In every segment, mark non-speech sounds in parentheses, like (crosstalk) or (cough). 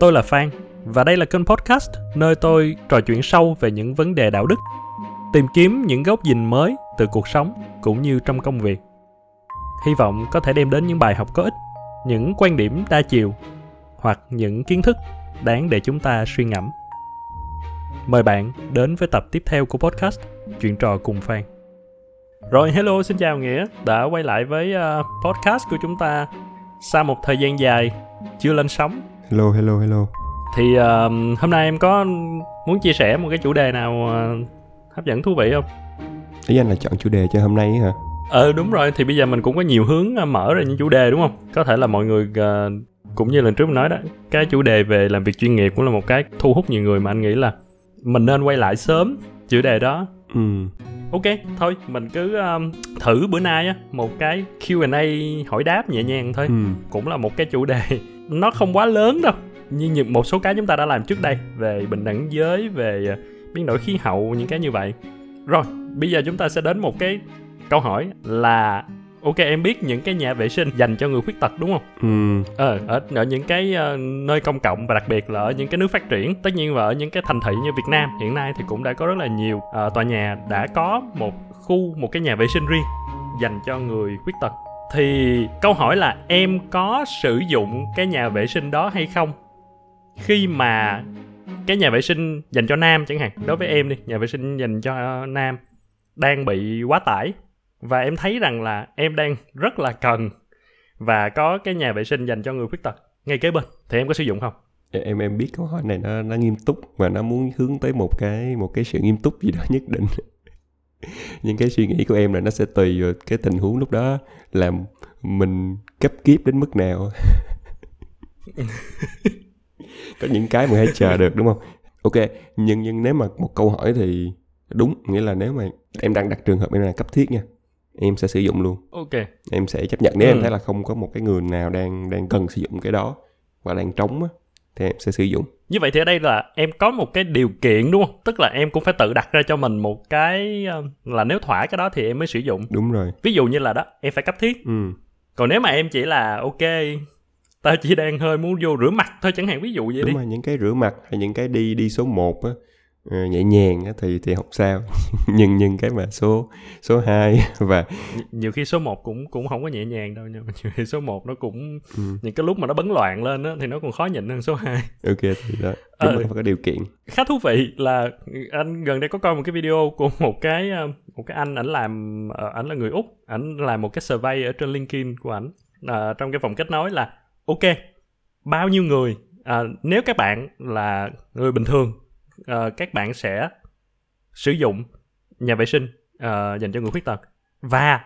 Tôi là Phan và đây là kênh podcast nơi tôi trò chuyện sâu về những vấn đề đạo đức, tìm kiếm những góc nhìn mới từ cuộc sống cũng như trong công việc. Hy vọng có thể đem đến những bài học có ích, những quan điểm đa chiều hoặc những kiến thức đáng để chúng ta suy ngẫm. Mời bạn đến với tập tiếp theo của podcast Chuyện trò cùng Phan. Rồi hello xin chào Nghĩa đã quay lại với uh, podcast của chúng ta sau một thời gian dài chưa lên sóng. Hello hello hello. Thì uh, hôm nay em có muốn chia sẻ một cái chủ đề nào uh, hấp dẫn thú vị không? Ý anh là chọn chủ đề cho hôm nay hả? Ờ đúng rồi, thì bây giờ mình cũng có nhiều hướng mở ra những chủ đề đúng không? Có thể là mọi người uh, cũng như lần trước mình nói đó, cái chủ đề về làm việc chuyên nghiệp cũng là một cái thu hút nhiều người mà anh nghĩ là mình nên quay lại sớm chủ đề đó. Ừ. Ok, thôi mình cứ um, thử bữa nay á một cái Q&A hỏi đáp nhẹ nhàng thôi. Ừ. Cũng là một cái chủ đề nó không quá lớn đâu. Như những một số cái chúng ta đã làm trước đây về bình đẳng giới, về uh, biến đổi khí hậu những cái như vậy. Rồi, bây giờ chúng ta sẽ đến một cái câu hỏi là ok em biết những cái nhà vệ sinh dành cho người khuyết tật đúng không? Ừ. Ờ, ở, ở những cái uh, nơi công cộng và đặc biệt là ở những cái nước phát triển, tất nhiên là ở những cái thành thị như Việt Nam hiện nay thì cũng đã có rất là nhiều uh, tòa nhà đã có một khu một cái nhà vệ sinh riêng dành cho người khuyết tật. Thì câu hỏi là em có sử dụng cái nhà vệ sinh đó hay không? Khi mà cái nhà vệ sinh dành cho nam chẳng hạn, đối với em đi, nhà vệ sinh dành cho nam đang bị quá tải và em thấy rằng là em đang rất là cần và có cái nhà vệ sinh dành cho người khuyết tật ngay kế bên thì em có sử dụng không Em em biết câu hỏi này nó nó nghiêm túc và nó muốn hướng tới một cái một cái sự nghiêm túc gì đó (laughs) nhất định. (laughs) Nhưng cái suy nghĩ của em là nó sẽ tùy vào cái tình huống lúc đó là mình cấp kiếp đến mức nào. (laughs) có những cái mình hãy chờ được đúng không? Ok, nhưng nhưng nếu mà một câu hỏi thì đúng nghĩa là nếu mà em đang đặt trường hợp em là cấp thiết nha em sẽ sử dụng luôn ok em sẽ chấp nhận nếu Ừ. em thấy là không có một cái người nào đang đang cần sử dụng cái đó và đang trống á thì em sẽ sử dụng. Như vậy thì ở đây là em có một cái điều kiện đúng không? Tức là em cũng phải tự đặt ra cho mình một cái ờ, là nếu thỏa cái đó thì em mới sử dụng. Đúng rồi. Ví dụ như là đó em phải cấp thiết. Ừ. Còn nếu mà em chỉ là ok tao chỉ đang hơi muốn vô rửa mặt thôi chẳng hạn ví dụ vậy đúng đi. rồi những cái rửa mặt hay những cái đi đi số 1 á nhẹ nhàng thì thì không sao. (laughs) Nhưng nhưng cái mà số số 2 (laughs) và Nh- nhiều khi số 1 cũng cũng không có nhẹ nhàng đâu nhưng mà nhiều khi số 1 nó cũng ừ, những cái lúc mà nó bấn loạn lên á thì nó còn khó nhịn hơn số 2 ok thì đó Ờ. đúng là phải có điều kiện. khá thú vị là anh gần đây có coi một cái video của một cái ờ, một cái anh ảnh làm ờ, ảnh là người úc ảnh làm một cái survey ở trên linkedin của ảnh Ờ, trong cái phòng kết nối là ok bao nhiêu người? Ờ, nếu các bạn là người bình thường uh, các bạn sẽ sử dụng nhà vệ sinh uh, dành cho người khuyết tật. Và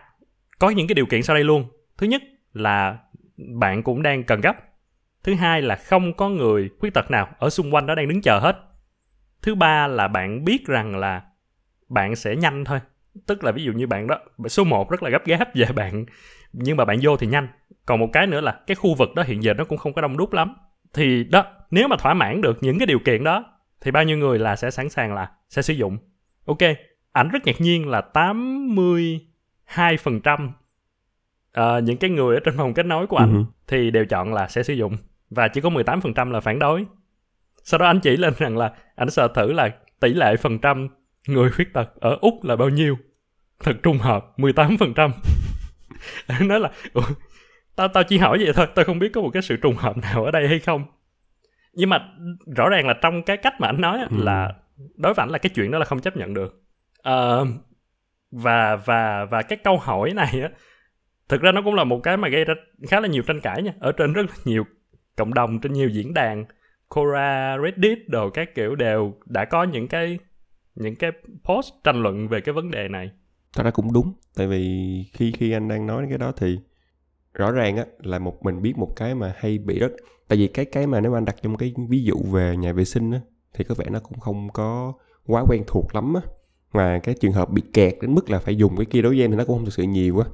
có những cái điều kiện sau đây luôn. Thứ nhất là bạn cũng đang cần gấp. Thứ hai là không có người khuyết tật nào ở xung quanh đó đang đứng chờ hết. Thứ ba là bạn biết rằng là bạn sẽ nhanh thôi. Tức là ví dụ như bạn đó số 1 rất là gấp gáp về bạn nhưng mà bạn vô thì nhanh. Còn một cái nữa là cái khu vực đó hiện giờ nó cũng không có đông đúc lắm. Thì đó nếu mà thỏa mãn được những cái điều kiện đó thì bao nhiêu người là sẽ sẵn sàng là sẽ sử dụng ok ảnh rất ngạc nhiên là 82% ờ, những cái người ở trên phòng kết nối của ảnh Ừ. thì đều chọn là sẽ sử dụng và chỉ có 18% là phản đối. Sau đó anh chỉ lên rằng là anh sợ thử là tỷ lệ phần trăm người khuyết tật ở Úc là bao nhiêu. Thật trùng hợp 18%. anh (laughs) nói là "Ủa, tao tao chỉ hỏi vậy thôi, tao không biết có một cái sự trùng hợp nào ở đây hay không. Nhưng mà rõ ràng là trong cái cách mà anh nói á, Ừ. là đối với ảnh là cái chuyện đó là không chấp nhận được. Ờ, và và và cái câu hỏi này á thực ra nó cũng là một cái mà gây ra khá là nhiều tranh cãi nha ở trên rất là nhiều cộng đồng trên nhiều diễn đàn Quora, Reddit đồ các kiểu đều đã có những cái những cái post tranh luận về cái vấn đề này thật ra cũng đúng tại vì khi khi anh đang nói cái đó thì rõ ràng á là một mình biết một cái mà hay bị rất tại vì cái cái mà nếu anh đặt trong cái ví dụ về nhà vệ sinh á thì có vẻ nó cũng không có quá quen thuộc lắm á. Mà cái trường hợp bị kẹt đến mức là phải dùng cái kia đối với em thì nó cũng không thực sự nhiều á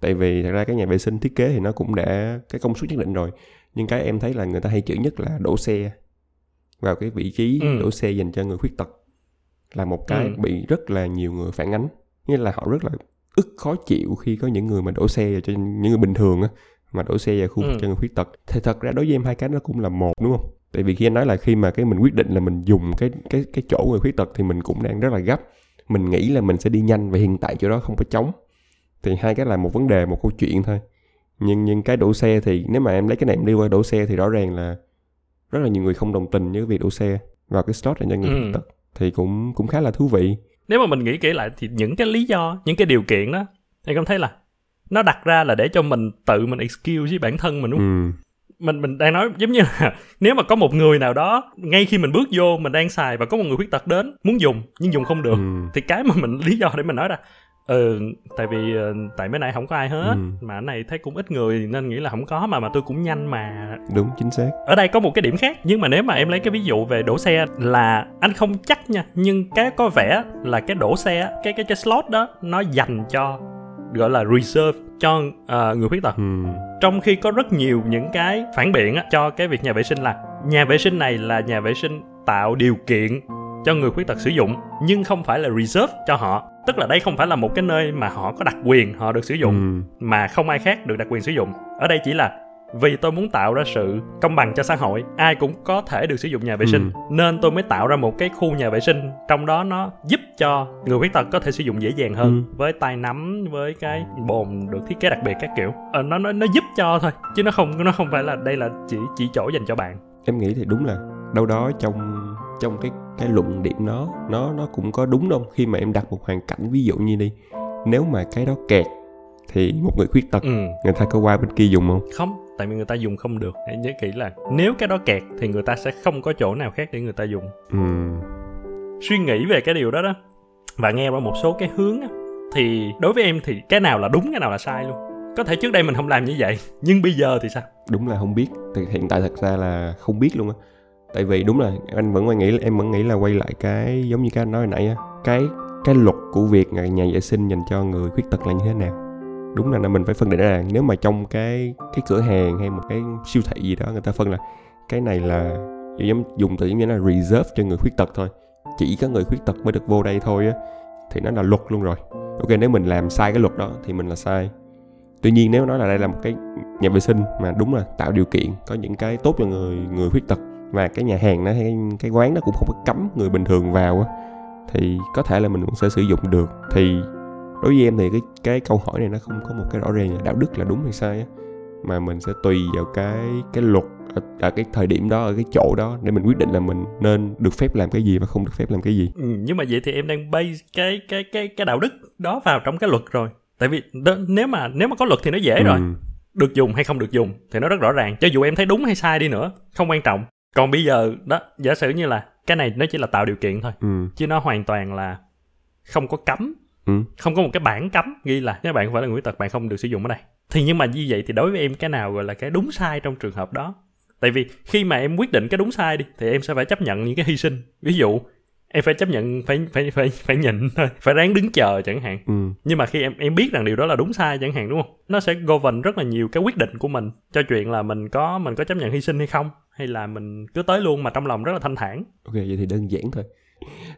tại vì thật ra cái nhà vệ sinh thiết kế thì nó cũng đã cái công suất nhất định rồi. Nhưng cái em thấy là người ta hay chửi nhất là đổ xe vào cái vị trí Ừ. đổ xe dành cho người khuyết tật. Là một cái Ừ. bị rất là nhiều người phản ánh. Nghĩa là họ rất là ức khó chịu khi có những người mà đổ xe vào cho những người bình thường á mà đổ xe vào khu vực Ừ. cho người khuyết tật. Thì thật ra đối với em hai cái nó cũng là một đúng không? Tại vì khi anh nói là khi mà cái mình quyết định là mình dùng cái cái cái chỗ người khuyết tật thì mình cũng đang rất là gấp. Mình nghĩ là mình sẽ đi nhanh và hiện tại chỗ đó không có trống. Thì hai cái là một vấn đề một câu chuyện thôi. Nhưng nhưng cái đổ xe thì nếu mà em lấy cái này em đi qua đổ xe thì rõ ràng là rất là nhiều người không đồng tình với việc đổ xe vào cái slot này cho người Ừ. khuyết tật. Thì cũng cũng khá là thú vị nếu mà mình nghĩ kỹ lại thì những cái lý do những cái điều kiện đó em cảm thấy là nó đặt ra là để cho mình tự mình excuse với bản thân mình đúng không? ừ. mình mình đang nói giống như là (laughs) nếu mà có một người nào đó ngay khi mình bước vô mình đang xài và có một người khuyết tật đến muốn dùng nhưng dùng không được Ừ. thì cái mà mình lý do để mình nói ra ừ tại vì ờ, tại mấy này không có ai hết Ừ. mà này thấy cũng ít người nên nghĩ là không có mà mà tôi cũng nhanh mà đúng chính xác ở đây có một cái điểm khác nhưng mà nếu mà em lấy cái ví dụ về đổ xe là anh không chắc nha nhưng cái có vẻ là cái đổ xe cái cái cái slot đó nó dành cho gọi là reserve cho ờ, người khuyết tật ừ. trong khi có rất nhiều những cái phản biện á, cho cái việc nhà vệ sinh là nhà vệ sinh này là nhà vệ sinh tạo điều kiện cho người khuyết tật sử dụng nhưng không phải là reserve cho họ. Tức là đây không phải là một cái nơi mà họ có đặc quyền họ được sử dụng Ừ. mà không ai khác được đặc quyền sử dụng. Ở đây chỉ là vì tôi muốn tạo ra sự công bằng cho xã hội ai cũng có thể được sử dụng nhà vệ sinh. Nên tôi mới tạo ra một cái khu nhà vệ sinh trong đó nó giúp cho người khuyết tật có thể sử dụng dễ dàng hơn Ừ. với tay nắm với cái bồn được thiết kế đặc biệt các kiểu. Ờ, nó nó nó giúp cho thôi chứ nó không nó không phải là đây là chỉ chỉ chỗ dành cho bạn. Em nghĩ thì đúng là đâu đó trong trong cái cái luận điểm đó nó nó cũng có đúng đâu khi mà em đặt một hoàn cảnh ví dụ như đi nếu mà cái đó kẹt thì một người khuyết tật ừ. người ta có qua bên kia dùng không? Không tại vì người ta dùng không được. Hãy nhớ kỹ là nếu cái đó kẹt thì người ta sẽ không có chỗ nào khác để người ta dùng. Ừ. suy nghĩ về cái điều đó đó và nghe qua một số cái hướng á, thì đối với em thì cái nào là đúng cái nào là sai luôn. Có thể trước đây mình không làm như vậy nhưng bây giờ thì sao? Đúng là không biết. Thì hiện tại thật ra là không biết luôn á tại vì đúng là anh vẫn nghĩ, em vẫn nghĩ là quay lại cái giống như cái anh nói hồi nãy á, cái cái luật của việc nhà nhà vệ sinh dành cho người khuyết tật là như thế nào? Đúng là mình phải phân định ra là nếu mà trong cái cái cửa hàng hay một cái siêu thị gì đó người ta phân là cái này là giống, dùng từ giống như là reserve cho người khuyết tật thôi, chỉ có người khuyết tật mới được vô đây thôi á, thì nó là luật luôn rồi. Ok, nếu mình làm sai cái luật đó thì mình là sai. Tuy nhiên nếu nói là đây là một cái nhà vệ sinh mà đúng là tạo điều kiện, có những cái tốt cho người người khuyết tật và cái nhà hàng nó hay cái quán nó cũng không có cấm người bình thường vào á. Thì có thể là mình cũng sẽ sử dụng được. Thì đối với em thì cái cái câu hỏi này nó không có một cái rõ ràng là đạo đức là đúng hay sai á. Mà mình sẽ tùy vào cái cái luật ở, ở cái thời điểm đó ở cái chỗ đó để mình quyết định là mình nên được phép làm cái gì và không được phép làm cái gì. Ừ, nhưng mà vậy thì em đang base cái cái cái cái đạo đức đó vào trong cái luật rồi. Tại vì đó, nếu mà nếu mà có luật thì nó dễ rồi. Ừ, được dùng hay không được dùng thì nó rất rõ ràng. Cho dù em thấy đúng hay sai đi nữa không quan trọng còn bây giờ đó giả sử như là cái này nó chỉ là tạo điều kiện thôi ừ, chứ nó hoàn toàn là không có cấm. Ừ. không có một cái bảng cấm ghi là nếu bạn phải là người tật bạn không được sử dụng ở đây. Thì nhưng mà như vậy thì đối với em cái nào gọi là cái đúng sai trong trường hợp đó? Tại vì khi mà em quyết định cái đúng sai đi thì em sẽ phải chấp nhận những cái hy sinh. Ví dụ em phải chấp nhận phải phải phải phải nhịn thôi phải ráng đứng chờ chẳng hạn. Ừ. nhưng mà khi em em biết rằng điều đó là đúng sai chẳng hạn đúng không? Nó sẽ govern rất là nhiều cái quyết định của mình cho chuyện là mình có mình có chấp nhận hy sinh hay không hay là mình cứ tới luôn mà trong lòng rất là thanh thản? Ok vậy thì đơn giản thôi.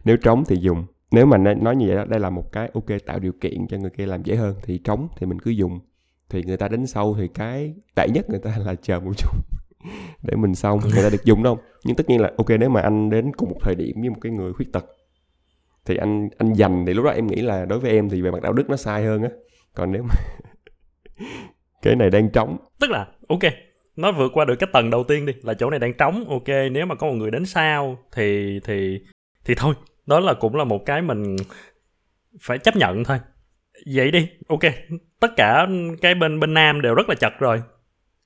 Nếu trống thì dùng. Nếu mà nói như vậy đó đây là một cái ok tạo điều kiện cho người kia làm dễ hơn thì trống thì mình cứ dùng. Thì người ta đến sau thì cái tệ nhất người ta là chờ một chút (laughs) để mình xong người ta được dùng đâu. Nhưng tất nhiên là ok nếu mà anh đến cùng một thời điểm với một cái người khuyết tật thì anh anh dành thì lúc đó em nghĩ là đối với em thì về mặt đạo đức nó sai hơn á. Còn nếu mà (laughs) cái này đang trống. Tức là ok nó vượt qua được cái tầng đầu tiên đi là chỗ này đang trống ok nếu mà có một người đến sau thì thì thì thôi. Đó là cũng là một cái mình phải chấp nhận thôi. Vậy đi ok. Tất cả cái bên bên nam đều rất là chật rồi.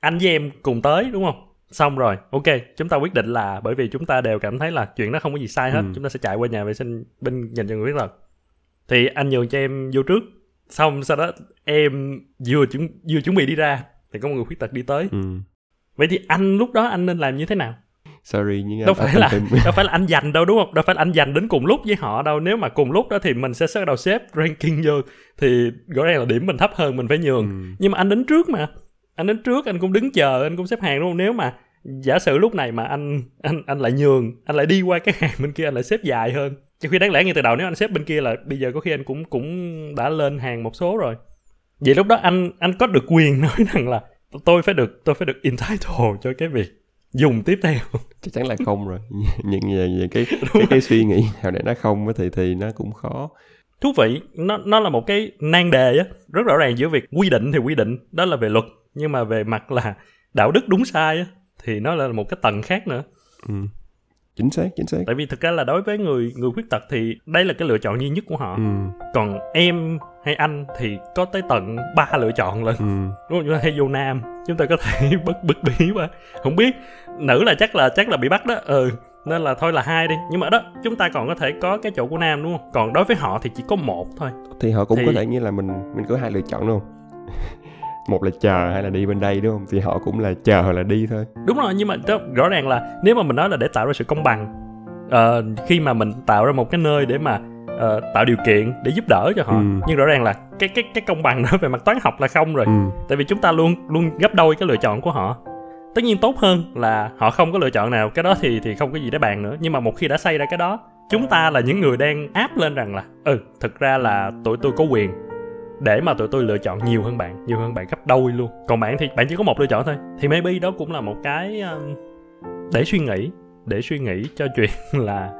Anh với em cùng tới đúng không? Xong rồi ok. Chúng ta quyết định là bởi vì chúng ta đều cảm thấy là chuyện đó không có gì sai hết Ừ. chúng ta sẽ chạy qua nhà vệ sinh bên dành cho người khuyết tật. Thì anh nhường cho em vô trước. Xong sau đó em vừa chuẩn vừa chuẩn bị đi ra thì có một người khuyết tật đi tới. Ừ. vậy thì anh lúc đó anh nên làm như thế nào? Sorry nhưng đâu phải là phải- (laughs) đâu phải là anh dành đâu đúng không? Đâu phải là anh dành đến cùng lúc với họ đâu. Nếu mà cùng lúc đó thì mình sẽ bắt đầu xếp ranking vô thì rõ ràng là điểm mình thấp hơn mình phải nhường. Ừ. nhưng mà anh đến trước mà. Anh đến trước anh cũng đứng chờ anh cũng xếp hàng đúng không? Nếu mà giả sử lúc này mà anh anh anh lại nhường anh lại đi qua cái hàng bên kia anh lại xếp dài hơn. Trong khi đáng lẽ ngay từ đầu nếu anh xếp bên kia là bây giờ có khi anh cũng cũng đã lên hàng một số rồi. Vậy lúc đó anh anh có được quyền (laughs) nói rằng là tôi phải được tôi phải được entitled cho cái việc dùng tiếp theo. (laughs) Chắc chắn là không rồi. (laughs) Những những, cái, cái cái suy nghĩ nào để nó không thì thì nó cũng khó. Thú vị nó nó là một cái nan đề á rất rõ ràng giữa việc quy định thì quy định đó là về luật. Nhưng mà về mặt là đạo đức đúng sai á thì nó là một cái tầng khác nữa. Ừ. chính xác chính xác. Tại vì thực ra là đối với người người khuyết tật thì đây là cái lựa chọn duy nhất của họ. Ừ. còn em hay anh thì có tới tận ba lựa chọn lần ừ. đúng không? Chúng ta hay vô nam. Chúng ta có thể bất bất bí quá. Không biết nữ là chắc là chắc là bị bắt đó. Ừ nên là thôi là hai đi. Nhưng mà đó chúng ta còn có thể có cái chỗ của nam đúng không? Còn đối với họ thì chỉ có một thôi. Thì họ cũng Thì- có thể như là mình mình có hai lựa chọn đúng không? (laughs) Một là chờ hay là đi bên đây đúng không? Thì họ cũng là chờ hoặc là đi thôi. Đúng rồi nhưng mà đó, rõ ràng là nếu mà mình nói là để tạo ra sự công bằng ờ, khi mà mình tạo ra một cái nơi để mà ờ, tạo điều kiện để giúp đỡ cho họ. Ừ. nhưng rõ ràng là cái cái cái công bằng đó về mặt toán học là không rồi. Ừ. tại vì chúng ta luôn luôn gấp đôi cái lựa chọn của họ. Tất nhiên tốt hơn là họ không có lựa chọn nào cái đó thì thì không có gì để bàn nữa. Nhưng mà một khi đã xây ra cái đó chúng ta là những người đang áp lên rằng là ừ thực ra là tụi tôi có quyền để mà tụi tôi lựa chọn nhiều hơn bạn nhiều hơn bạn gấp đôi luôn. Còn bạn thì bạn chỉ có một lựa chọn thôi. Thì maybe đó cũng là một cái um, để suy nghĩ để suy nghĩ cho chuyện (laughs) là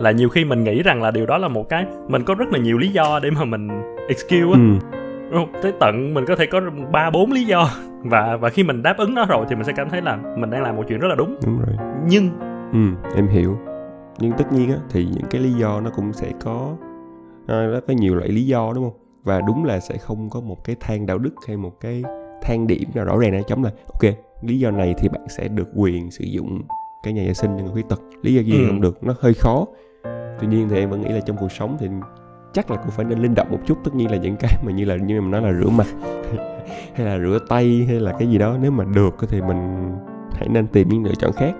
là nhiều khi mình nghĩ rằng là điều đó là một cái mình có rất là nhiều lý do để mà mình excuse á. Ừ. Đúng không? tới tận mình có thể có ba bốn lý do. Và và khi mình đáp ứng nó rồi thì mình sẽ cảm thấy là mình đang làm một chuyện rất là đúng. Đúng rồi. Nhưng ừ em hiểu. Nhưng tất nhiên á thì những cái lý do nó cũng sẽ có à, nó có nhiều loại lý do đúng không? Và đúng là sẽ không có một cái thang đạo đức hay một cái thang điểm nào rõ ràng để chấm là ok lý do này thì bạn sẽ được quyền sử dụng cái nhà vệ sinh cho người khuyết tật. Lý do gì Ừ. không được nó hơi khó. Tuy nhiên thì em vẫn nghĩ là trong cuộc sống thì chắc là cũng phải nên linh động một chút. Tất nhiên là những cái mà như là như em nói là rửa mặt (laughs) hay là rửa tay hay là cái gì đó. Nếu mà được thì mình hãy nên tìm những lựa chọn khác.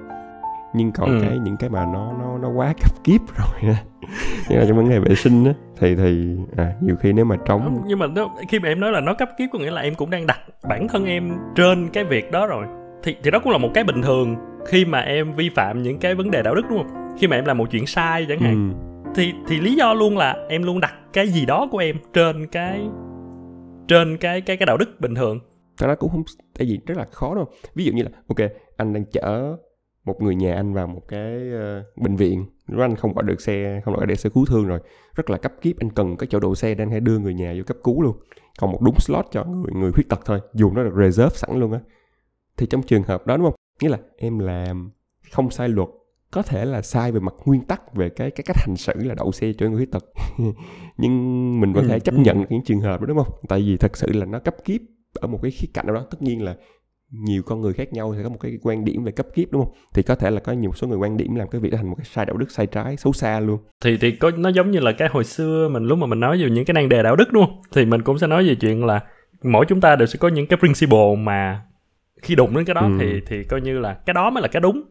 Nhưng còn Ừ. cái những cái mà nó nó nó quá cấp kiếp (laughs) rồi á như là trong vấn đề vệ sinh á thì thì à, nhiều khi nếu mà trống nhưng mà nó, khi mà em nói là nó cấp kiếp có nghĩa là em cũng đang đặt bản thân em trên cái việc đó rồi. Thì thì đó cũng là một cái bình thường khi mà em vi phạm những cái vấn đề đạo đức đúng không? Khi mà em làm một chuyện sai chẳng hạn. Ừ, thì thì lý do luôn là em luôn đặt cái gì đó của em trên cái trên cái cái cái đạo đức bình thường. Ra cũng không tại vì rất là khó đâu ví dụ như là ok anh đang chở một người nhà anh vào một cái ờ, bệnh viện. Nếu anh không gọi được xe không gọi được xe cứu thương rồi. Rất là cấp kiếp anh cần cái chỗ đậu xe để anh hãy đưa người nhà vô cấp cứu luôn. Còn một đúng slot cho người người khuyết tật thôi. Dù nó được reserve sẵn luôn á. Thì trong trường hợp đó đúng không nghĩa là em làm không sai luật có thể là sai về mặt nguyên tắc về cái cái cách hành xử là đậu xe cho người khuyết tật. (laughs) Nhưng mình vẫn Ừ, thể chấp ừ. nhận được những trường hợp đó đúng không? Tại vì thật sự là nó cấp kiếp ở một cái khía cạnh nào đó. Tất nhiên là nhiều con người khác nhau sẽ có một cái quan điểm về cấp kiếp đúng không? Thì có thể là có nhiều số người quan điểm làm cái việc đó thành một cái sai đạo đức sai trái xấu xa luôn. Thì thì có nó giống như là cái hồi xưa mình lúc mà mình nói về những cái nan đề đạo đức đúng không? Thì mình cũng sẽ nói về chuyện là mỗi chúng ta đều sẽ có những cái principle mà khi đụng đến cái đó Ừ. thì thì coi như là cái đó mới là cái đúng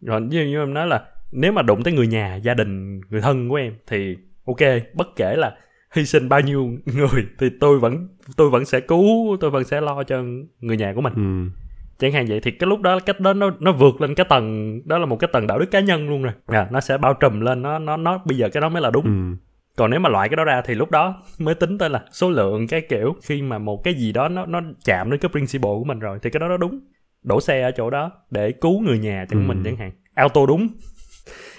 rồi như như em nói là nếu mà đụng tới người nhà gia đình người thân của em thì ok bất kể là hy sinh bao nhiêu (laughs) người thì tôi vẫn tôi vẫn sẽ cứu tôi vẫn sẽ lo cho người nhà của mình ừ. chẳng hạn vậy thì cái lúc đó cái đó nó nó vượt lên cái tầng đó là một cái tầng đạo đức cá nhân luôn rồi à, nó sẽ bao trùm lên nó nó nó bây giờ cái đó mới là đúng Ừ. còn nếu mà loại cái đó ra thì lúc đó mới tính tới là số lượng cái kiểu khi mà một cái gì đó nó nó chạm đến cái principle của mình rồi thì cái đó nó đúng. Đổ xe ở chỗ đó để cứu người nhà chẳng Ừ. mình chẳng hạn. Auto đúng. (laughs)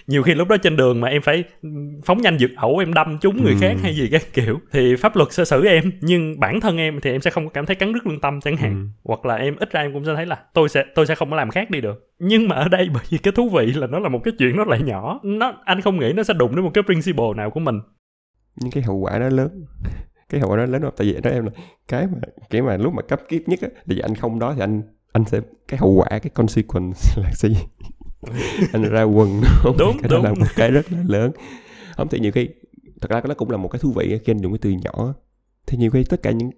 Nhiều khi lúc đó trên đường mà em phải phóng nhanh vượt ẩu em đâm trúng người Ừ. khác hay gì cái kiểu thì pháp luật sẽ xử em. Nhưng bản thân em thì em sẽ không có cảm thấy cắn rứt lương tâm chẳng hạn. Ừ. hoặc là em ít ra em cũng sẽ thấy là tôi sẽ tôi sẽ không có làm khác đi được. Nhưng mà ở đây bởi vì cái thú vị là nó là một cái chuyện nó lại nhỏ. Nó anh không nghĩ nó sẽ đụng đến một cái principle nào của mình những cái hậu quả đó lớn. Cái hậu quả đó lớn không? Tại vì đó em là cái mà cái mà lúc mà cấp kiếp nhất á là vì anh không đó thì anh anh sẽ cái hậu quả cái consequence (laughs) là gì (laughs) anh ra đúng không? Đúng, cái đó là đúng. một cái rất là lớn. Không thì nhiều khi thật ra nó cũng là một cái thú vị khi anh dùng cái từ nhỏ thì nhiều khi tất cả những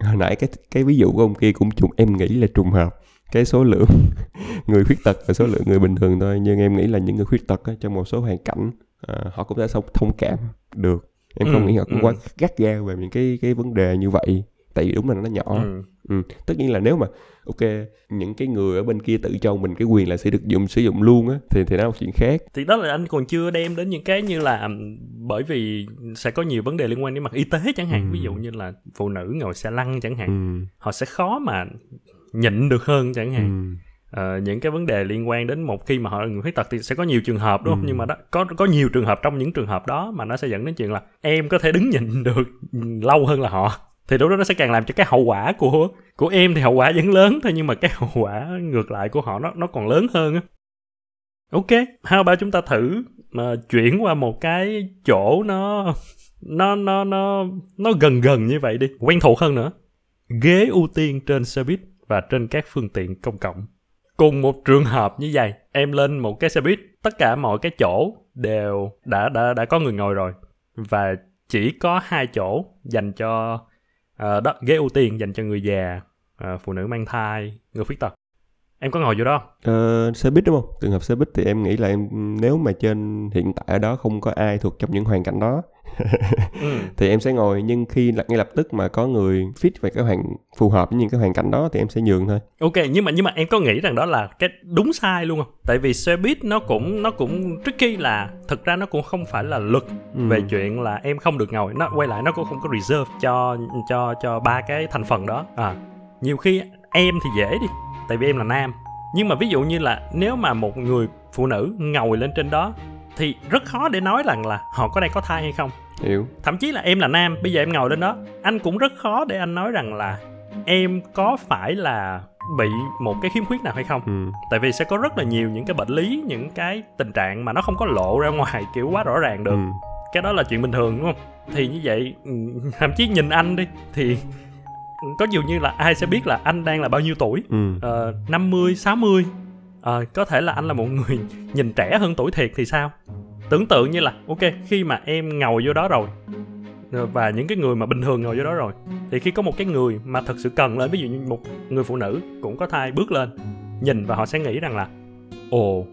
hồi nãy cái cái ví dụ của ông kia cũng trùng em nghĩ là trùng hợp. Cái số lượng (laughs) người khuyết tật và số lượng người bình thường thôi nhưng em nghĩ là những người khuyết tật á, trong một số hoàn cảnh à, họ cũng đã sống thông cảm được em không Ừ, nghĩ họ cũng ừ. quá gắt gao về những cái cái vấn đề như vậy tại vì đúng là nó nhỏ ừ. ừ. tất nhiên là nếu mà ok những cái người ở bên kia tự cho mình cái quyền là sẽ được dùng sử dụng luôn á thì thì nó là một chuyện khác thì đó là anh còn chưa đem đến những cái như là bởi vì sẽ có nhiều vấn đề liên quan đến mặt y tế chẳng hạn Ừ. ví dụ như là phụ nữ ngồi xe lăn chẳng hạn ừ. họ sẽ khó mà nhịn được hơn chẳng hạn Ừ. ờ, những cái vấn đề liên quan đến một khi mà họ là người khuyết tật thì sẽ có nhiều trường hợp đúng không? Ừ. nhưng mà đó có có nhiều trường hợp trong những trường hợp đó mà nó sẽ dẫn đến chuyện là em có thể đứng nhìn được lâu hơn là họ. Thì lúc đó nó sẽ càng làm cho cái hậu quả của của em thì hậu quả vẫn lớn thôi nhưng mà cái hậu quả ngược lại của họ nó nó còn lớn hơn á. Ok how about chúng ta thử mà chuyển qua một cái chỗ nó nó nó nó nó gần gần như vậy đi quen thuộc hơn nữa. Ghế ưu tiên trên xe buýt và trên các phương tiện công cộng cùng một trường hợp như vậy em lên một cái xe buýt tất cả mọi cái chỗ đều đã đã đã có người ngồi rồi. Và chỉ có hai chỗ dành cho uh, đó ghế ưu tiên dành cho người già uh, phụ nữ mang thai người khuyết tật em có ngồi vô đó không? Ờ, xe buýt đúng không? Trường hợp xe buýt thì em nghĩ là em nếu mà trên hiện tại ở đó không có ai thuộc trong những hoàn cảnh đó (laughs) ừ. thì em sẽ ngồi nhưng khi ngay lập tức mà có người fit về cái hoàn phù hợp với những cái hoàn cảnh đó thì em sẽ nhường thôi. Ok nhưng mà nhưng mà em có nghĩ rằng đó là cái đúng sai luôn không? Tại vì xe buýt nó cũng nó cũng tricky là thực ra nó cũng không phải là luật Ừ. về chuyện là em không được ngồi nó quay lại nó cũng không có reserve cho cho cho ba cái thành phần đó à nhiều khi em thì dễ đi tại vì em là nam nhưng mà ví dụ như là nếu mà một người phụ nữ ngồi lên trên đó thì rất khó để nói rằng là họ có đang có thai hay không Hiểu. thậm chí là em là nam bây giờ em ngồi lên đó anh cũng rất khó để anh nói rằng là em có phải là bị một cái khiếm khuyết nào hay không Ừ. tại vì sẽ có rất là nhiều những cái bệnh lý những cái tình trạng mà nó không có lộ ra ngoài (laughs) kiểu quá rõ ràng được Ừ. cái đó là chuyện bình thường đúng không thì như vậy ừ, thậm chí nhìn anh đi thì có dường như là ai sẽ biết là anh đang là bao nhiêu tuổi? Ừ. ờ, 50, 60 Ờ, có thể là anh là một người nhìn trẻ hơn tuổi thiệt thì sao? Tưởng tượng như là ok khi mà em ngồi vô đó rồi ờ, và những cái người mà bình thường ngồi vô đó rồi thì khi có một cái người mà thật sự cần lên ví dụ như một người phụ nữ cũng có thai bước lên nhìn và họ sẽ nghĩ rằng là ồ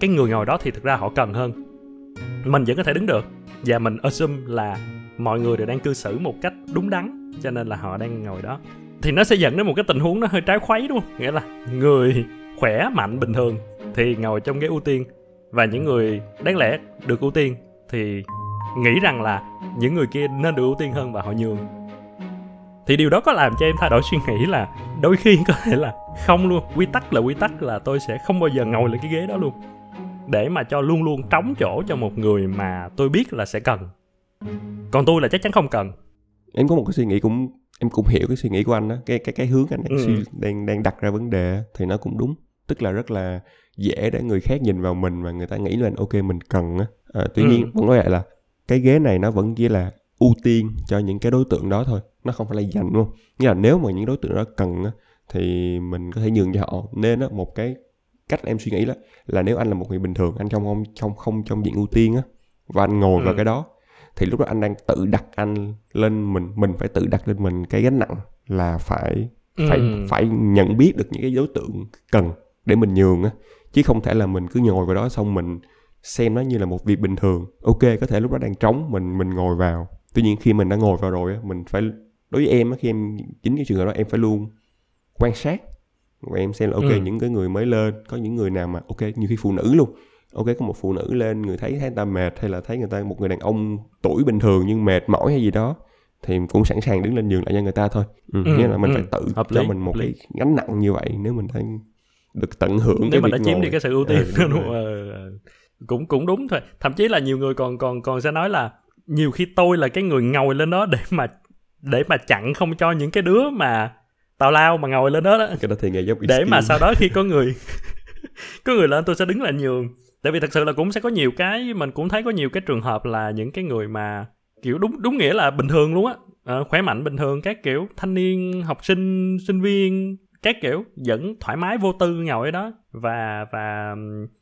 cái người ngồi đó thì thực ra họ cần hơn. Mình vẫn có thể đứng được và mình assume là mọi người đều đang cư xử một cách đúng đắn cho nên là họ đang ngồi đó. Thì nó sẽ dẫn đến một cái tình huống nó hơi trái khuấy, đúng không? Nghĩa là người khỏe, mạnh, bình thường thì ngồi trong ghế ưu tiên. Và những người đáng lẽ được ưu tiên thì nghĩ rằng là những người kia nên được ưu tiên hơn và họ nhường. Thì điều đó có làm cho em thay đổi suy nghĩ là đôi khi có thể là không luôn. Quy tắc là quy tắc là tôi sẽ không bao giờ ngồi lên cái ghế đó luôn. Để mà cho luôn luôn trống chỗ cho một người mà tôi biết là sẽ cần. Còn tôi là chắc chắn không cần. Em có một cái suy nghĩ cũng em cũng hiểu cái suy nghĩ của anh đó, cái cái cái hướng anh đang Ừ. suy, đang đang đặt ra vấn đề thì nó cũng đúng. Tức là rất là dễ để người khác nhìn vào mình và người ta nghĩ là ok mình cần á. Ờ, tuy Ừ. nhiên vẫn nói lại là cái ghế này nó vẫn chỉ là ưu tiên cho những cái đối tượng đó thôi nó không phải là dành luôn nghĩa là nếu mà những đối tượng đó cần á, thì mình có thể nhường cho họ nên á, một cái cách em suy nghĩ đó là nếu anh là một người bình thường anh không không không không trong diện ưu tiên á và anh ngồi vào Ừ. cái đó thì lúc đó anh đang tự đặt anh lên mình mình phải tự đặt lên mình cái gánh nặng là phải phải Ừ. phải nhận biết được những cái đối tượng cần để mình nhường á. Chứ không thể là mình cứ ngồi vào đó xong mình xem nó như là một việc bình thường. Ok có thể lúc đó đang trống mình mình ngồi vào. Tuy nhiên khi mình đã ngồi vào rồi á mình phải đối với em á khi em chính cái trường hợp đó em phải luôn quan sát. Và em xem là ok Ừ. những cái người mới lên có những người nào mà ok nhiều khi phụ nữ luôn ok có một phụ nữ lên người thấy thấy người ta mệt hay là thấy người ta một người đàn ông tuổi bình thường nhưng mệt mỏi hay gì đó thì cũng sẵn sàng đứng lên nhường lại cho người ta thôi ừ, Ừ, nghĩa là mình ừ, phải tự hợp cho lý, mình một lý. cái gánh nặng như vậy nếu mình thấy được tận hưởng nếu cái mà việc đã chiếm ngồi. đi cái sự ưu tiên Ừ, (laughs) đúng đúng không? Ờ, cũng cũng đúng thôi thậm chí là nhiều người còn còn còn sẽ nói là nhiều khi tôi là cái người ngồi lên đó để mà để mà chặn không cho những cái đứa mà tào lao mà ngồi lên đó, đó cái đó thì nghề dốc để mà sau đó khi có người (laughs) có người lên tôi sẽ đứng là nhường tại vì thật sự là cũng sẽ có nhiều cái mình cũng thấy có nhiều cái trường hợp là những cái người mà kiểu đúng đúng nghĩa là bình thường luôn á. Ờ, khỏe mạnh bình thường các kiểu thanh niên học sinh sinh viên các kiểu vẫn thoải mái vô tư ngồi ở đó. Và và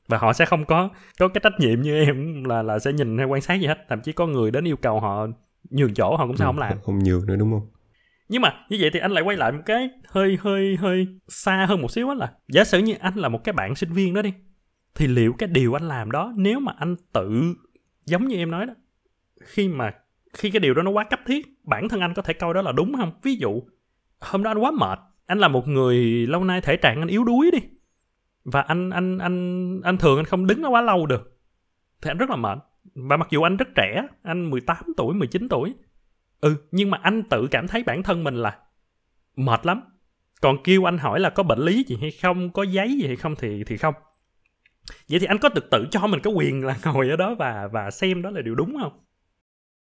và họ sẽ không có có cái trách nhiệm như em là là sẽ nhìn hay quan sát gì hết. Thậm chí có người đến yêu cầu họ nhường chỗ họ cũng sẽ không làm. không nhường nữa đúng không? Nhưng mà như vậy thì anh lại quay lại một cái hơi hơi hơi xa hơn một xíu á là giả sử như anh là một cái bạn sinh viên đó đi thì liệu cái điều anh làm đó, nếu mà anh tự, giống như em nói đó, khi mà, khi cái điều đó nó quá cấp thiết, bản thân anh có thể coi đó là đúng không? Ví dụ, hôm đó anh quá mệt, anh là một người lâu nay thể trạng anh yếu đuối đi, và anh anh anh anh thường anh không đứng nó quá lâu được, thì anh rất là mệt. Và mặc dù anh rất trẻ, anh 18 tuổi 19 tuổi ừ nhưng mà anh tự cảm thấy bản thân mình là mệt lắm. Còn kêu anh hỏi là có bệnh lý gì hay không, có giấy gì hay không thì thì không vậy thì anh có tự tự cho mình cái quyền là ngồi ở đó và và xem đó là điều đúng không?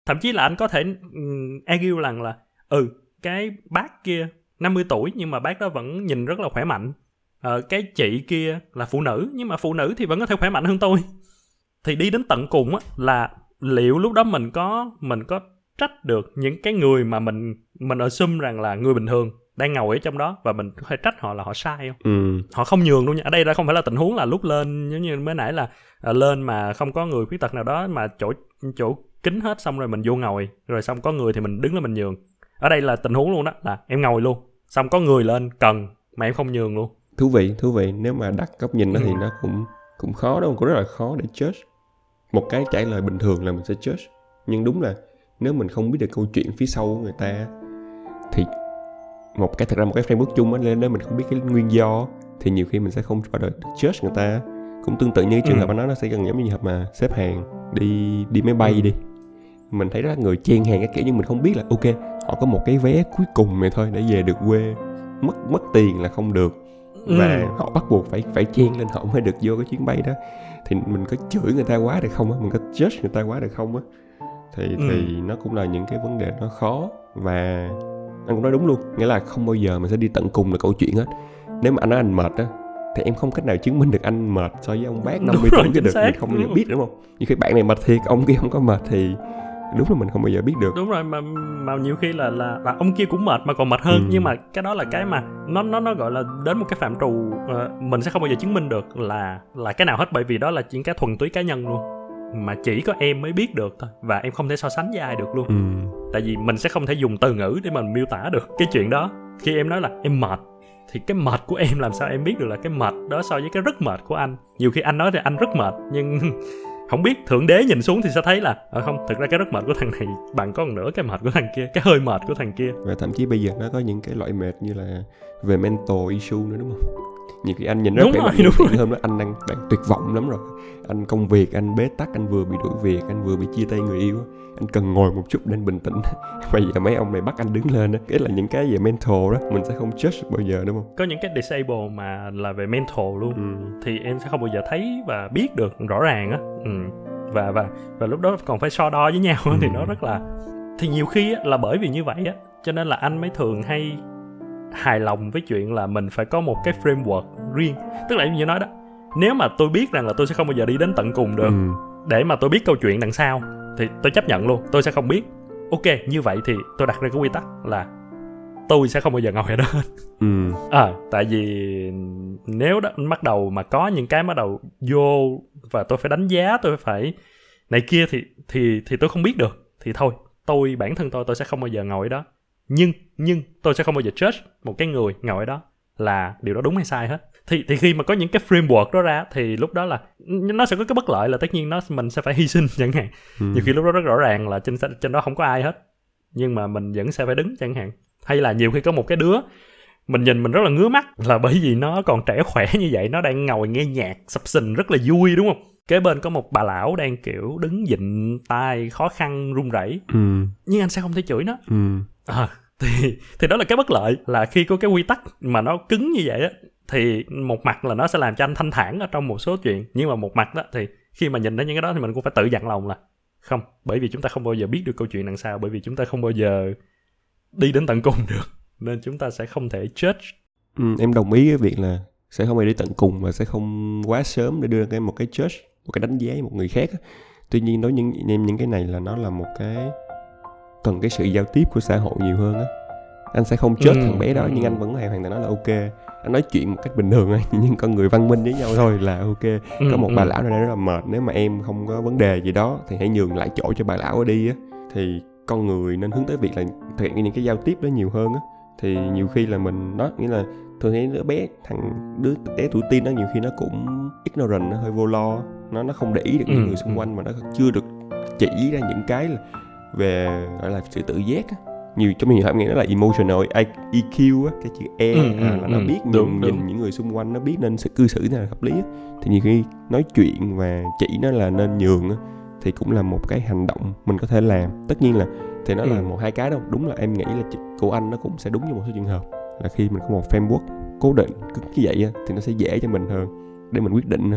Thậm chí là anh có thể um, argue rằng là ừ cái bác kia 50 tuổi nhưng mà bác đó vẫn nhìn rất là khỏe mạnh. Ờ, cái chị kia là phụ nữ nhưng mà phụ nữ thì vẫn có thể khỏe mạnh hơn tôi. Thì đi đến tận cùng á là liệu lúc đó mình có mình có trách được những cái người mà mình mình assume rằng là người bình thường? Đang ngồi ở trong đó và mình có thể trách họ là họ sai không? Ừ. Họ không nhường luôn nha. Ở đây ra không phải là tình huống là lúc lên giống như mới nãy là à, lên mà không có người khuyết tật nào đó mà chỗ chỗ kính hết xong rồi mình vô ngồi rồi xong có người thì mình đứng lên mình nhường. Ở đây là tình huống luôn đó là em ngồi luôn xong có người lên cần mà em không nhường luôn. Thú vị thú vị. Nếu mà đặt góc nhìn nó thì Ừ. nó cũng cũng khó đâu cũng rất là khó để judge. Một cái trả lời bình thường là mình sẽ judge. Nhưng đúng là nếu mình không biết được câu chuyện phía sau của người ta thì một cái thật ra một cái framework chung á nên nếu mình không biết cái nguyên do. Thì nhiều khi mình sẽ không phải được judge người ta. Cũng tương tự như trường Ừ. hợp anh nói nó sẽ gần giống như trường hợp mà xếp hàng đi đi máy bay đi. Mình thấy rất người chen hàng cái kiểu nhưng mình không biết là ok họ có một cái vé cuối cùng này thôi để về được quê. Mất mất tiền là không được. Và Ừ. họ bắt buộc phải phải chen lên họ mới được vô cái chuyến bay đó. Thì mình có chửi người ta quá được không á? Mình có judge người ta quá được không á? Thì Ừ. thì nó cũng là những cái vấn đề nó khó. Và anh cũng nói đúng luôn nghĩa là không bao giờ mình sẽ đi tận cùng được câu chuyện hết. Nếu mà anh nói anh mệt á thì em không cách nào chứng minh được anh mệt so với ông bác Đúng 50 rồi, tuổi chính được xác. mình không bao giờ biết đúng không? Như khi bạn này mệt thiệt ông kia không có mệt thì đúng là mình không bao giờ biết được. Đúng rồi mà mà nhiều khi là là, là ông kia cũng mệt mà còn mệt hơn. Ừ. nhưng mà cái đó là cái mà nó nó nó gọi là đến một cái phạm trù ờ, mình sẽ không bao giờ chứng minh được là là cái nào hết. Bởi vì đó là những cái thuần túy cá nhân luôn mà chỉ có em mới biết được thôi. Và em không thể so sánh với ai được luôn. Ừ. tại vì mình sẽ không thể dùng từ ngữ để mình miêu tả được cái chuyện đó. Khi em nói là em mệt thì cái mệt của em làm sao em biết được là cái mệt đó so với cái rất mệt của anh? Nhiều khi anh nói thì anh rất mệt nhưng (laughs) không biết thượng đế nhìn xuống thì sẽ thấy là ờ không thực ra cái rất mệt của thằng này bằng có nửa cái mệt của thằng kia cái hơi mệt của thằng kia. Và thậm chí bây giờ nó có những cái loại mệt như là về mental issue nữa đúng không nhiều khi anh nhìn rất Đúng khỏe rồi, đúng hôm đó anh đang, đang tuyệt vọng lắm rồi. Anh công việc anh bế tắc anh vừa bị đuổi việc anh vừa bị chia tay người yêu anh cần ngồi một chút để anh bình tĩnh. (laughs) Bây giờ mấy ông này bắt anh đứng lên á. Cái là những cái về mental đó mình sẽ không judge bao giờ đúng không? Có những cái disable mà là về mental luôn. Ừ. thì em sẽ không bao giờ thấy và biết được rõ ràng á. Ừ. và và và lúc đó còn phải so đo với nhau á, thì Ừ. nó rất là thì nhiều khi á, là bởi vì như vậy á cho nên là anh mới thường hay hài lòng với chuyện là mình phải có một cái framework riêng tức là như nói đó nếu mà tôi biết rằng là tôi sẽ không bao giờ đi đến tận cùng được Ừ. để mà tôi biết câu chuyện đằng sau thì tôi chấp nhận luôn tôi sẽ không biết ok như vậy thì tôi đặt ra cái quy tắc là tôi sẽ không bao giờ ngồi ở đó Ừ. à tại vì nếu đó bắt đầu mà có những cái bắt đầu vô và tôi phải đánh giá tôi phải này kia thì thì thì tôi không biết được thì thôi tôi bản thân tôi tôi sẽ không bao giờ ngồi ở đó nhưng nhưng tôi sẽ không bao giờ judge một cái người ngồi ở đó là điều đó đúng hay sai hết. Thì thì khi mà có những cái framework đó ra thì lúc đó là nó sẽ có cái bất lợi là tất nhiên nó mình sẽ phải hy sinh (laughs) chẳng hạn. Ừ. nhiều khi lúc đó rất rõ ràng là trên trên đó không có ai hết nhưng mà mình vẫn sẽ phải đứng chẳng hạn. Hay là nhiều khi có một cái đứa mình nhìn mình rất là ngứa mắt là bởi vì nó còn trẻ khỏe như vậy nó đang ngồi nghe nhạc sập sình rất là vui đúng không kế bên có một bà lão đang kiểu đứng dịnh tai khó khăn run rẩy. Ừ. nhưng anh sẽ không thể chửi nó. Ừ. à, thì thì đó là cái bất lợi là khi có cái quy tắc mà nó cứng như vậy á thì một mặt là nó sẽ làm cho anh thanh thản ở trong một số chuyện. Nhưng mà một mặt đó thì khi mà nhìn thấy những cái đó thì mình cũng phải tự dặn lòng là không bởi vì chúng ta không bao giờ biết được câu chuyện đằng sau bởi vì chúng ta không bao giờ đi đến tận cùng được nên chúng ta sẽ không thể judge. Ừ, em đồng ý với việc là sẽ không ai đi tận cùng và sẽ không quá sớm để đưa ra cái một cái judge một cái đánh giá với một người khác tuy nhiên đối với những em những cái này là nó là một cái cần cái sự giao tiếp của xã hội nhiều hơn á. Anh sẽ không judge Ừ, thằng bé đó ừ. nhưng anh vẫn hoàn toàn nói là ok. Anh nói chuyện một cách bình thường thôi (laughs) nhưng con người văn minh với nhau thôi là ok. Ừ, có một ừ. bà lão nào đây rất là mệt nếu mà em không có vấn đề gì đó thì hãy nhường lại chỗ cho bà lão ở đi á. Thì con người nên hướng tới việc là thực hiện những cái giao tiếp đó nhiều hơn á. Thì nhiều khi là mình đó nghĩa là thường thấy đứa bé thằng đứa bé tuổi teen đó nhiều khi nó cũng ignorant nó hơi vô lo nó nó không để ý được những Ừ, người xung ừ. quanh mà nó chưa được chỉ ra những cái là về gọi là sự tự giác á nhiều trong nhiều hợp nghĩa nó là emotional EQ á cái chữ E Ừ, à, ừ, là nó ừ, biết đúng, nhìn, đúng. nhìn những người xung quanh nó biết nên sự cư xử thế nào là hợp lý á thì nhiều khi nói chuyện và chỉ nó là nên nhường á thì cũng là một cái hành động mình có thể làm tất nhiên là thì nó là Ừ. một hai cái đâu đúng là em nghĩ là chị- của anh nó cũng sẽ đúng như một số trường hợp là khi mình có một framework cố định cứ như vậy thì nó sẽ dễ cho mình hơn để mình quyết định.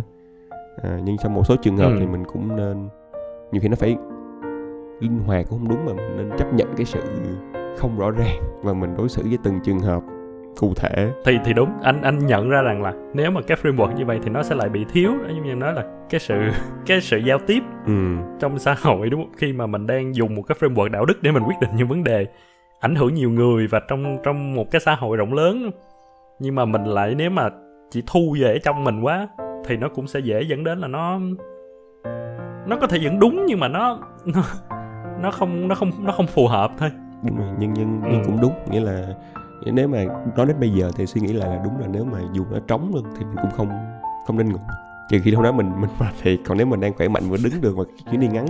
À, nhưng trong một số trường hợp Ừ. thì mình cũng nên nhiều khi nó phải linh hoạt cũng không đúng mà mình nên chấp nhận cái sự không rõ ràng và mình đối xử với từng trường hợp cụ thể thì thì đúng anh anh nhận ra rằng là nếu mà cái framework như vậy thì nó sẽ lại bị thiếu giống như nói là cái sự (laughs) cái sự giao tiếp ừ trong xã hội đúng không khi mà mình đang dùng một cái framework đạo đức để mình quyết định những vấn đề ảnh hưởng nhiều người và trong trong một cái xã hội rộng lớn. Nhưng mà mình lại nếu mà chỉ thu về trong mình quá thì nó cũng sẽ dễ dẫn đến là nó nó có thể vẫn đúng nhưng mà nó nó nó không nó không nó không phù hợp thôi. Đúng rồi nhưng nhưng Ừ. nhưng cũng đúng nghĩa là nếu mà nói đến bây giờ thì suy nghĩ lại là đúng là nếu mà dùng nó trống luôn thì mình cũng không không nên ngồi. Trừ khi hôm đó mình mình mệt thiệt còn nếu mình đang khỏe mạnh và đứng được mà chuyến đi ngắn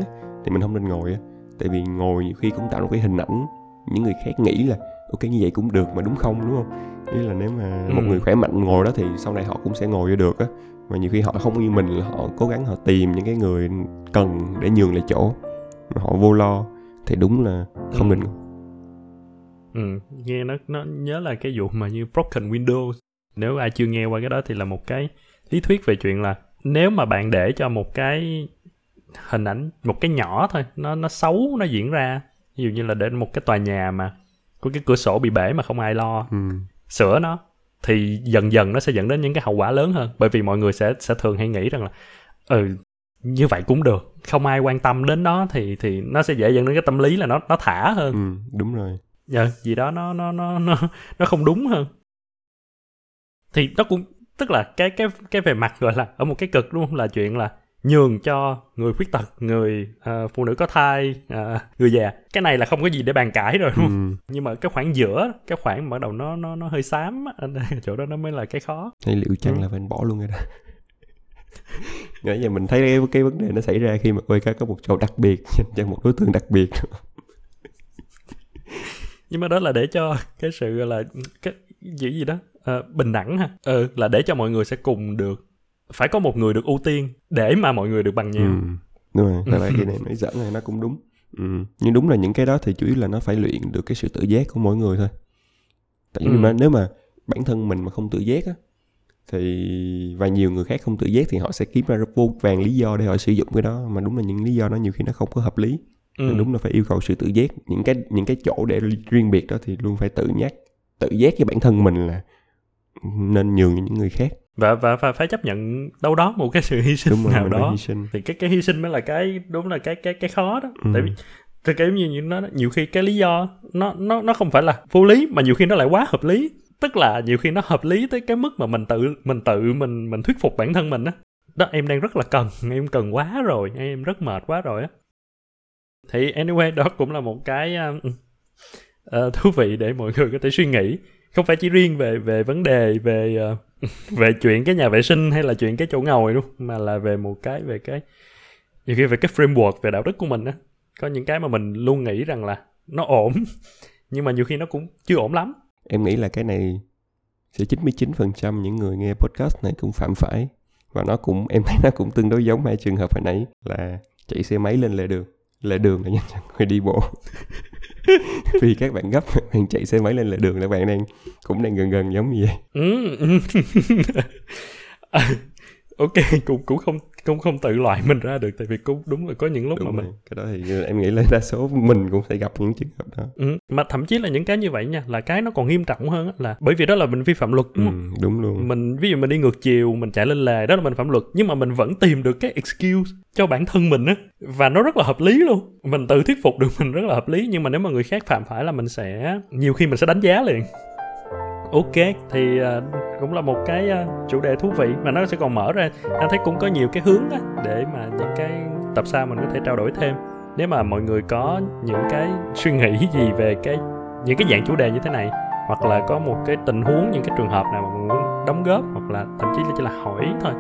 thì mình không nên ngồi á. Tại vì ngồi nhiều khi cũng tạo một cái hình ảnh những người khác nghĩ là ok như vậy cũng được mà đúng không đúng không ý là nếu mà một Ừ. người khỏe mạnh ngồi đó thì sau này họ cũng sẽ ngồi vô được á mà nhiều khi họ không như mình là họ cố gắng họ tìm những cái người cần để nhường lại chỗ mà họ vô lo thì đúng là không Ừ. nên ngồi Ừ, nghe nó nó nhớ là cái vụ mà như broken windows. Nếu ai chưa nghe qua cái đó thì là một cái lý thuyết về chuyện là nếu mà bạn để cho một cái hình ảnh một cái nhỏ thôi, nó nó xấu nó diễn ra, ví dụ như là để một cái tòa nhà mà có cái cửa sổ bị bể mà không ai lo ừ. sửa nó thì dần dần nó sẽ dẫn đến những cái hậu quả lớn hơn. Bởi vì mọi người sẽ sẽ thường hay nghĩ rằng là ừ như vậy cũng được không ai quan tâm đến nó thì thì nó sẽ dễ dẫn đến cái tâm lý là nó nó thả hơn. Ừ đúng rồi. Dạ gì đó nó nó nó nó nó không đúng hơn. Thì nó cũng tức là cái cái cái về mặt gọi là ở một cái cực đúng không? Là chuyện là nhường cho người khuyết tật người ờ, phụ nữ có thai ờ, người già. Cái này là không có gì để bàn cãi rồi đúng không? Ừ. nhưng mà cái khoảng giữa cái khoảng bắt đầu nó nó nó hơi xám (laughs) chỗ đó nó mới là cái khó. Hay liệu chăng Ừ. là phải bỏ luôn rồi đó. (laughs) Nãy giờ mình thấy cái, cái vấn đề nó xảy ra khi mà quay có một chỗ đặc biệt (laughs) dành cho một đối tượng đặc biệt. Nhưng mà đó là để cho cái sự là cái gì gì đó ờ, bình đẳng ha. Ừ, là để cho mọi người sẽ cùng được phải có một người được ưu tiên để mà mọi người được bằng nhau ừ. đúng rồi tại cái này nói dẫn này nó cũng đúng ừ. nhưng đúng là những cái đó thì chủ yếu là nó phải luyện được cái sự tự giác của mỗi người thôi tại vì Ừ. mà nếu mà bản thân mình mà không tự giác á thì và nhiều người khác không tự giác thì họ sẽ kiếm ra rất vô vàng lý do để họ sử dụng cái đó mà đúng là những lý do đó nhiều khi nó không có hợp lý ừ. Nên đúng là phải yêu cầu sự tự giác những cái những cái chỗ để riêng biệt đó thì luôn phải tự nhắc tự giác với bản thân mình là nên nhường cho những người khác. Và và và phải chấp nhận đâu đó một cái sự hy sinh đúng rồi nào đó. hy sinh. Thì cái cái hy sinh mới là cái đúng là cái cái cái khó đó. Ừ. tại vì thì cái như như nó nhiều khi cái lý do nó nó nó không phải là vô lý mà nhiều khi nó lại quá hợp lý. Tức là nhiều khi nó hợp lý tới cái mức mà mình tự mình tự mình mình thuyết phục bản thân mình á. Đó em đang rất là cần em cần quá rồi em rất mệt quá rồi á. Thì anyway đó cũng là một cái um, ờ, thú vị để mọi người có thể suy nghĩ không phải chỉ riêng về về vấn đề về ờ, (laughs) về chuyện cái nhà vệ sinh hay là chuyện cái chỗ ngồi đúng mà là về một cái, về cái, nhiều khi về cái framework về đạo đức của mình á. Có những cái mà mình luôn nghĩ rằng là nó ổn, (laughs) nhưng mà nhiều khi nó cũng chưa ổn lắm. Em nghĩ là cái này sẽ 99% những người nghe podcast này cũng phạm phải, và nó cũng, em thấy nó cũng tương đối giống hai trường hợp hồi nãy, là chạy xe máy lên lề đường. Lề đường là dành cho (laughs) người đi bộ. (laughs) vì các bạn gấp (laughs) bạn chạy xe máy lên lề đường là bạn đang cũng đang gần gần giống như vậy. Ừ, (laughs) à, ok (laughs) cũng cũng không cũng không tự loại mình ra được tại vì cũng đúng là có những lúc đúng mà rồi mình cái đó thì em nghĩ là đa số mình cũng sẽ gặp những trường hợp đó. Ừ. mà thậm chí là những cái như vậy nha là cái nó còn nghiêm trọng hơn á, là bởi vì đó là mình vi phạm luật đúng không? ừ, đúng luôn. Mình ví dụ mình đi ngược chiều mình chạy lên lề đó là mình phạm luật nhưng mà mình vẫn tìm được cái excuse cho bản thân mình á và nó rất là hợp lý luôn. Mình tự thuyết phục được (laughs) mình rất là hợp lý nhưng mà nếu mà người khác phạm phải là mình sẽ nhiều khi mình sẽ đánh giá liền ok thì uh, cũng là một cái uh, chủ đề thú vị mà nó sẽ còn mở ra. Anh thấy cũng có nhiều cái hướng á để mà những cái tập sau mình có thể trao đổi thêm. Nếu mà mọi người có những cái suy nghĩ gì về cái những cái dạng chủ đề như thế này hoặc là có một cái tình huống những cái trường hợp nào mà muốn đóng góp hoặc là thậm chí là chỉ là hỏi thôi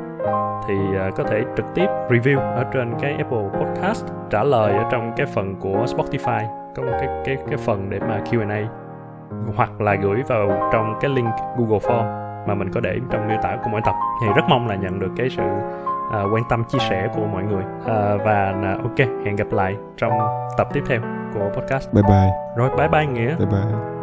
thì uh, có thể trực tiếp review ở trên cái Apple Podcast trả lời ở trong cái phần của Spotify. Có một cái cái cái phần để mà Q&A hoặc là gửi vào trong cái link Google Form mà mình có để trong miêu tả của mỗi tập. Thì rất mong là nhận được cái sự à, quan tâm chia sẻ của mọi người. À, và à, ok hẹn gặp lại trong tập tiếp theo của podcast. Bye bye. Rồi bye bye nghĩa. Bye bye